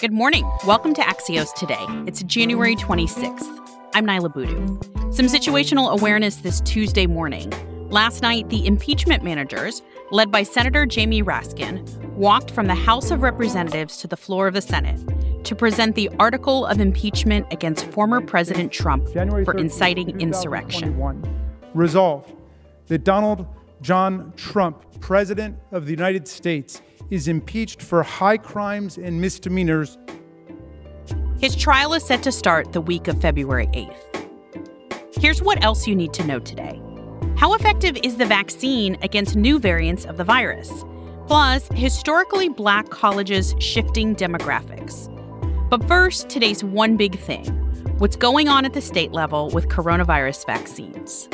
Good morning. Welcome to Axios Today. It's January 26th. I'm Niala Boodhoo. Some situational awareness this Tuesday morning. Last night, the impeachment managers, led by Senator Jamie Raskin, walked from the House of Representatives to the floor of the Senate to present the article of impeachment against former President Trump January for inciting insurrection. 2021. Resolved that Donald John Trump, President of the United States, is impeached for high crimes and misdemeanors His trial is set to start the week of February 8th. Here's what else you need to know today. How effective is the vaccine against new variants of the virus? Plus, historically black colleges shifting demographics. But first, today's one big thing what's going on at the state level with coronavirus vaccines.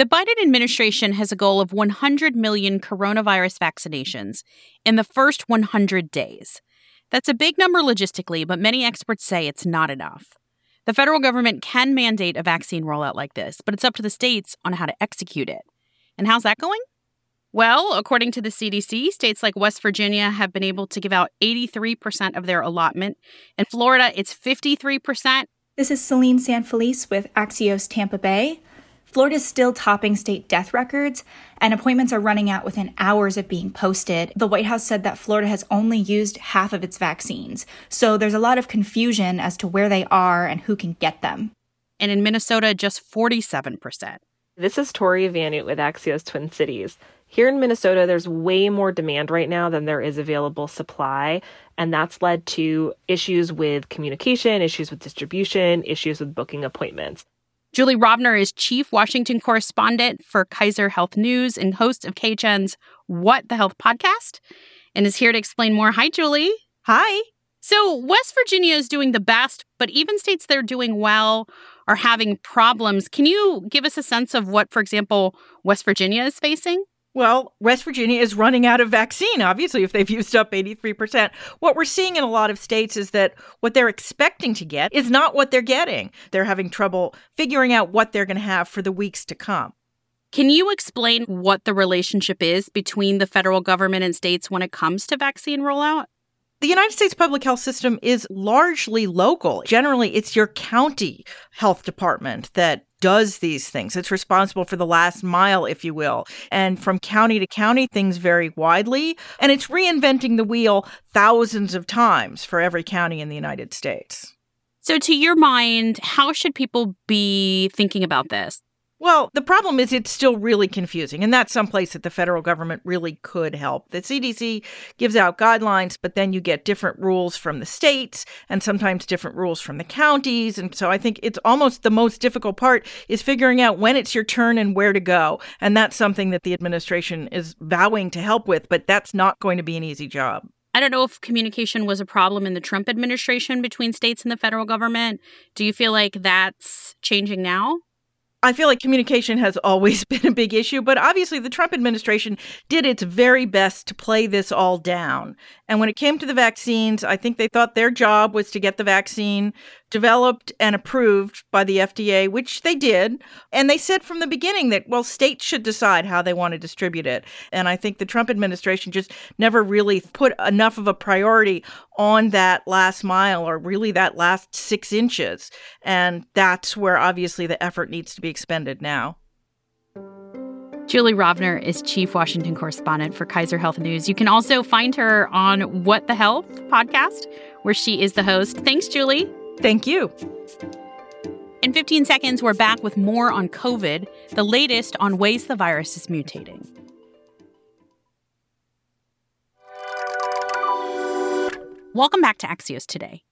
The Biden administration has a goal of 100 million coronavirus vaccinations in the first 100 days. That's a big number logistically, but many experts say it's not enough. The federal government can mandate a vaccine rollout like this, but it's up to the states on how to execute it. And how's that going? Well, according to the CDC, states like West Virginia have been able to give out 83% of their allotment. In Florida, it's 53%. This is Selene San Felice with Axios Tampa Bay. Florida's still topping state death records, and appointments are running out within hours of being posted. The White House said that Florida has only used half of its vaccines, so there's a lot of confusion as to where they are and who can get them. And in Minnesota, just 47%. This is Torey Van Oot with Axios Twin Cities. Here in Minnesota, there's way more demand right now than there is available supply, and that's led to issues with communication, issues with distribution, issues with booking appointments. Julie Rovner is chief Washington correspondent for Kaiser Health News and host of KHN's What the Health podcast, and is here to explain more. Hi, Julie. Hi. So, West Virginia is doing the best, but even states that are doing well are having problems. Can you give us a sense of what, for example, West Virginia is facing? Well, West Virginia is running out of vaccine, obviously, if they've used up 83%. What we're seeing in a lot of states is that what they're expecting to get is not what they're getting. They're having trouble figuring out what they're going to have for the weeks to come. Can you explain what the relationship is between the federal government and states when it comes to vaccine rollout? The United States public health system is largely local. Generally, it's your county health department that does these things. It's responsible for the last mile, if you will. And from county to county, things vary widely. And it's reinventing the wheel thousands of times for every county in the United States. So, to your mind, how should people be thinking about this? Well, the problem is it's still really confusing, and that's someplace that the federal government really could help. The CDC gives out guidelines, but then you get different rules from the states and sometimes different rules from the counties. And so I think it's almost the most difficult part is figuring out when it's your turn and where to go. And that's something that the administration is vowing to help with, but that's not going to be an easy job. I don't know if communication was a problem in the Trump administration between states and the federal government. Do you feel like that's changing now? I feel like communication has always been a big issue, but obviously the Trump administration did its very best to play this all down. And when it came to the vaccines, I think they thought their job was to get the vaccine developed and approved by the FDA, which they did. And they said from the beginning that, well, states should decide how they want to distribute it. And I think the Trump administration just never really put enough of a priority on that last mile or really that last six inches. And that's where obviously the effort needs to be expended now. Julie Rovner is chief Washington correspondent for Kaiser Health News. You can also find her on What the Health podcast, where she is the host. Thanks, Julie. Thank you. In 15 seconds, we're back with more on COVID, the latest on ways the virus is mutating. Welcome back to Axios today.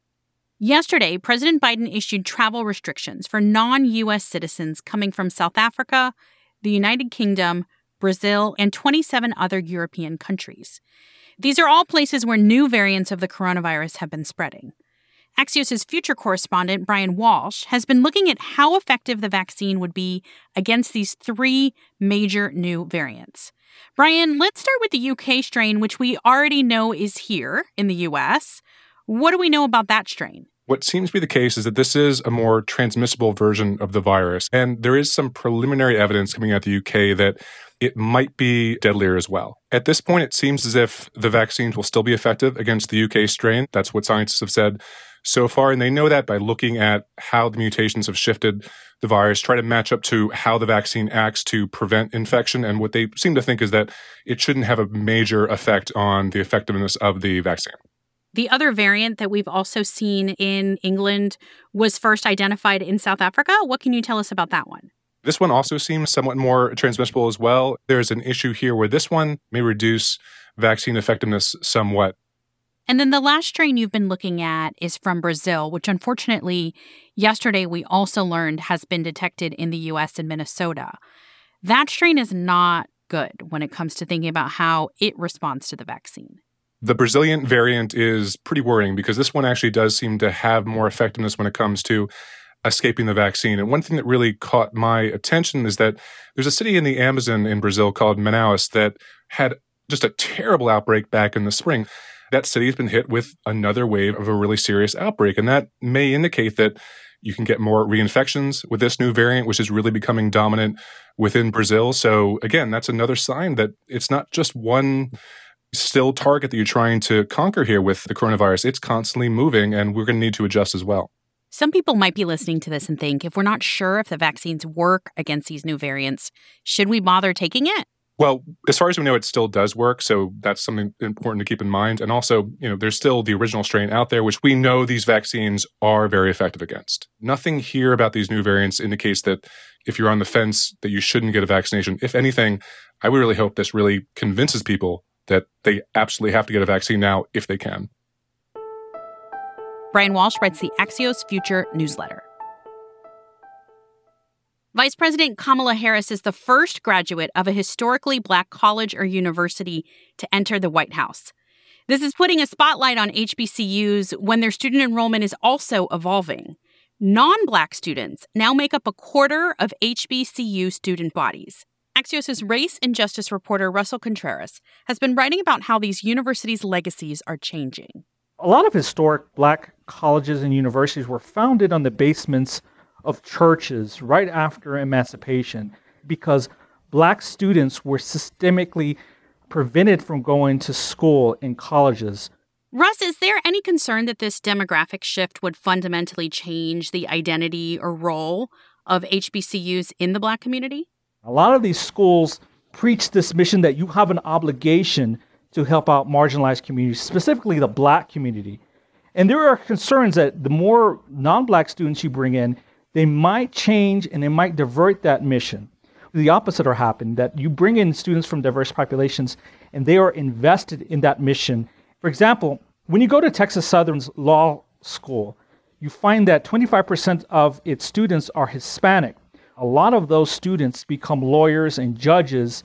Yesterday, President Biden issued travel restrictions for non U.S. citizens coming from South Africa, the United Kingdom, Brazil, and 27 other European countries. These are all places where new variants of the coronavirus have been spreading. Axios' future correspondent, Bryan Walsh, has been looking at how effective the vaccine would be against these three major new variants. Brian, let's start with the UK strain, which we already know is here in the US. What do we know about that strain? What seems to be the case is that this is a more transmissible version of the virus. And there is some preliminary evidence coming out of the UK that it might be deadlier as well. At this point, it seems as if the vaccines will still be effective against the UK strain. That's what scientists have said so far. And they know that by looking at how the mutations have shifted the virus, try to match up to how the vaccine acts to prevent infection. And what they seem to think is that it shouldn't have a major effect on the effectiveness of the vaccine. The other variant that we've also seen in England was first identified in South Africa. What can you tell us about that one? This one also seems somewhat more transmissible as well. There's an issue here where this one may reduce vaccine effectiveness somewhat. And then the last strain you've been looking at is from Brazil, which unfortunately, yesterday we also learned has been detected in the US and Minnesota. That strain is not good when it comes to thinking about how it responds to the vaccine. The Brazilian variant is pretty worrying because this one actually does seem to have more effectiveness when it comes to escaping the vaccine. And one thing that really caught my attention is that there's a city in the Amazon in Brazil called Manaus that had just a terrible outbreak back in the spring. That city has been hit with another wave of a really serious outbreak. And that may indicate that you can get more reinfections with this new variant, which is really becoming dominant within Brazil. So, again, that's another sign that it's not just one still target that you're trying to conquer here with the coronavirus. It's constantly moving, and we're going to need to adjust as well. Some people might be listening to this and think if we're not sure if the vaccines work against these new variants, should we bother taking it? Well, as far as we know, it still does work. So that's something important to keep in mind. And also, you know, there's still the original strain out there, which we know these vaccines are very effective against. Nothing here about these new variants indicates that if you're on the fence, that you shouldn't get a vaccination. If anything, I would really hope this really convinces people that they absolutely have to get a vaccine now if they can. Bryan Walsh writes the Axios Future newsletter. Vice President Kamala Harris is the first graduate of a historically black college or university to enter the White House. This is putting a spotlight on HBCUs when their student enrollment is also evolving. Non black students now make up a quarter of HBCU student bodies. Axios' race and justice reporter Russell Contreras has been writing about how these universities' legacies are changing. A lot of historic black colleges and universities were founded on the basements of churches right after emancipation because black students were systemically prevented from going to school in colleges. Russ, is there any concern that this demographic shift would fundamentally change the identity or role of HBCUs in the black community? A lot of these schools preach this mission that you have an obligation to help out marginalized communities, specifically the black community. And there are concerns that the more non black students you bring in, they might change and they might divert that mission. The opposite are happening that you bring in students from diverse populations and they are invested in that mission. For example, when you go to Texas Southern's law school, you find that 25% of its students are Hispanic a lot of those students become lawyers and judges,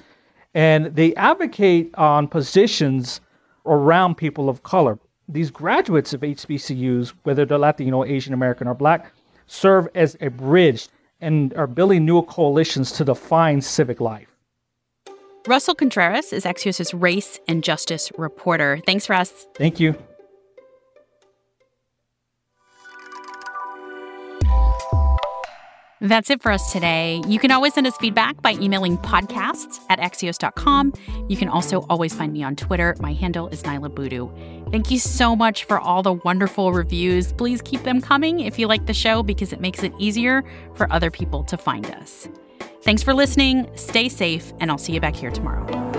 and they advocate on positions around people of color. These graduates of HBCUs, whether they're Latino, Asian American, or Black, serve as a bridge and are building new coalitions to define civic life. Russell Contreras is Axios' race and justice reporter. Thanks, Russ. Thank you. That's it for us today. You can always send us feedback by emailing podcasts at axios.com. You can also always find me on Twitter. My handle is Niala Boodhoo. Thank you so much for all the wonderful reviews. Please keep them coming if you like the show because it makes it easier for other people to find us. Thanks for listening. Stay safe, and I'll see you back here tomorrow.